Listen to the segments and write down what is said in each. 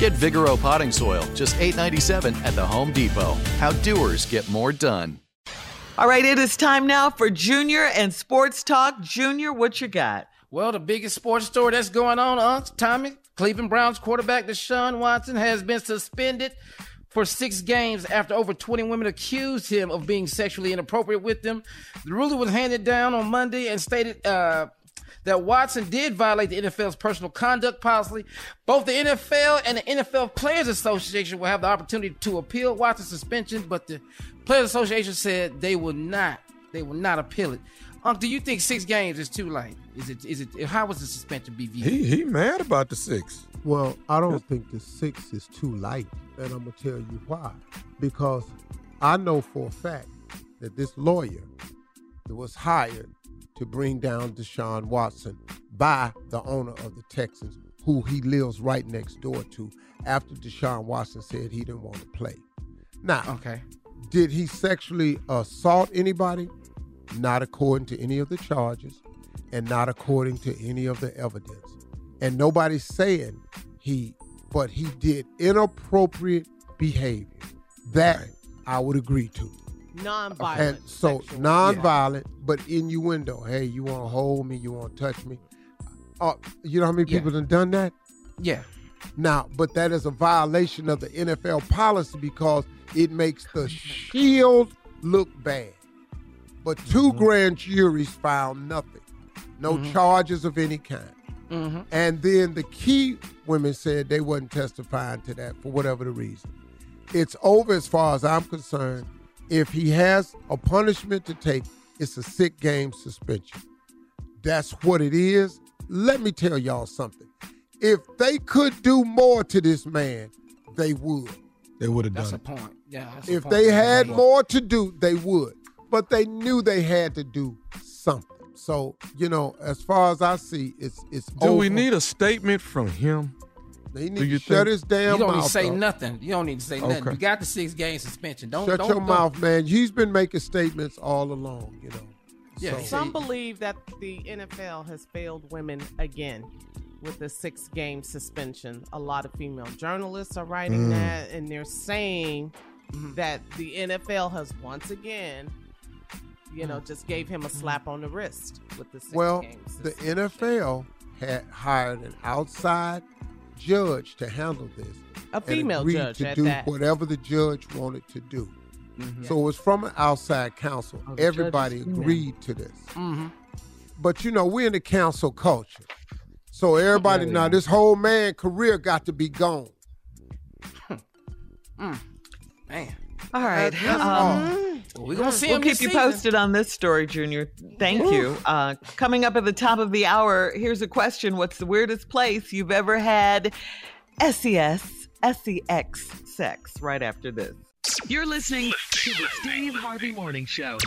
Get Vigoro potting soil, just $8.97 at the Home Depot. How doers get more done. All right, it is time now for Junior and Sports Talk. Junior, what you got? Well, the biggest sports story that's going on, uh, Tommy, Cleveland Browns quarterback Deshaun Watson has been suspended for six games after over 20 women accused him of being sexually inappropriate with them. The ruling was handed down on Monday and stated uh, that Watson did violate the NFL's personal conduct policy. Both the NFL and the NFL Players Association will have the opportunity to appeal Watson's suspension, but the Players Association said they will not. They will not appeal it. Um, do you think six games is too late? Is it? Is it? How was the suspension be viewed? He he mad about the six. Well, I don't think the six is too light, and I'm gonna tell you why. Because I know for a fact that this lawyer that was hired to bring down Deshaun Watson by the owner of the Texans, who he lives right next door to, after Deshaun Watson said he didn't want to play. Now, okay, did he sexually assault anybody? Not according to any of the charges, and not according to any of the evidence. And nobody's saying he, but he did inappropriate behavior. That I would agree to. Non-violent. And so sexual- non-violent, but innuendo. Hey, you want to hold me? You want to touch me? Uh, you know how many Yeah. people have done that? Yeah. Now, but that is a violation of the NFL policy because it makes the Shield look bad. But 2 grand juries found nothing, no Mhm. charges of any kind. Mm-hmm. And then the key women said they wasn't testifying to that for whatever the reason. It's over as far as I'm concerned. If he has a punishment to take, it's a sick game suspension. That's what it is. Let me tell y'all something. If they could do more to this man, they would. They would have done. That's done a point. Yeah. That's a If point. they had Yeah. more to do, they would. But they knew they had to do something. So, you know, as far as I see, it's it's Do we need a statement from him? They need you to shut think- his damn mouth. you don't need to say up. nothing. You don't need to say nothing. Okay. You got the six game suspension. Don't Shut don't, your don't- mouth, man. He's been making statements all along, you know. Yeah, So- Some believe that the NFL has failed women again with the six game suspension. A lot of female journalists are writing Mm. that, and they're saying mm-hmm. that the NFL has once again you know, mm. just gave him a mm-hmm. slap on the wrist with the six Well, games. the NFL had hired an outside judge to handle this. A female judge to at do that. whatever the judge wanted to do. Mm-hmm. So it was from an outside counsel. Oh, Everybody is female. agreed to this. Mm-hmm. But you know, we're in the cancel culture. So everybody Yeah, now, this whole man career got to be gone. Man. All right. That's um, Well, we're gonna see we'll keep you season. posted on this story, Junior. Thank you. Uh, coming up at the top of the hour, here's a question What's the weirdest place you've ever had E SES, SEX sex? Right after this. You're listening to the Steve Harvey Morning Show.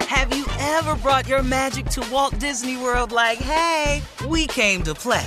Have you ever brought your magic to Walt Disney World like, hey, we came to play?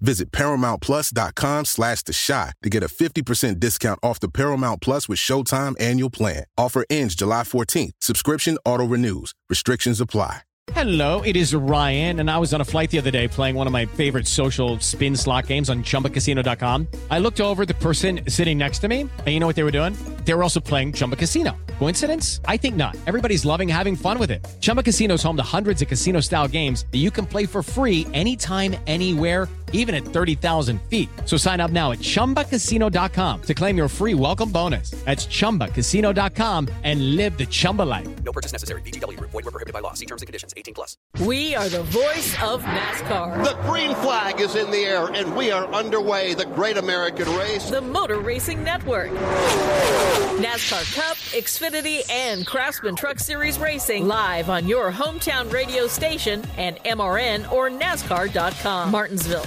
Visit ParamountPlus.com slash The Chi to get a 50% discount off the Paramount Plus with Showtime annual plan. Offer ends July 14th. Subscription auto-renews. Restrictions apply. Hello, it is Ryan, and I was on a flight the other day playing one of my favorite social spin slot games on chumbacasino.com. I looked over the person sitting next to me, and you know what they were doing? They were also playing Chumba Casino. Coincidence? I think not. Everybody's loving having fun with it. Chumba Casino is home to hundreds of casino style games that you can play for free anytime, anywhere, even at 30,000 feet. So sign up now at chumbacasino.com to claim your free welcome bonus. That's chumbacasino.com and live the Chumba life. No purchase necessary. VGW Group. Void were prohibited by law. See terms and conditions. 18 plus. We are the voice of NASCAR. The green flag is in the air, and we are underway. The Great American Race. The Motor Racing Network. NASCAR Cup, Xfinity, and Craftsman Truck Series Racing live on your hometown radio station and MRN or NASCAR.com. Martinsville,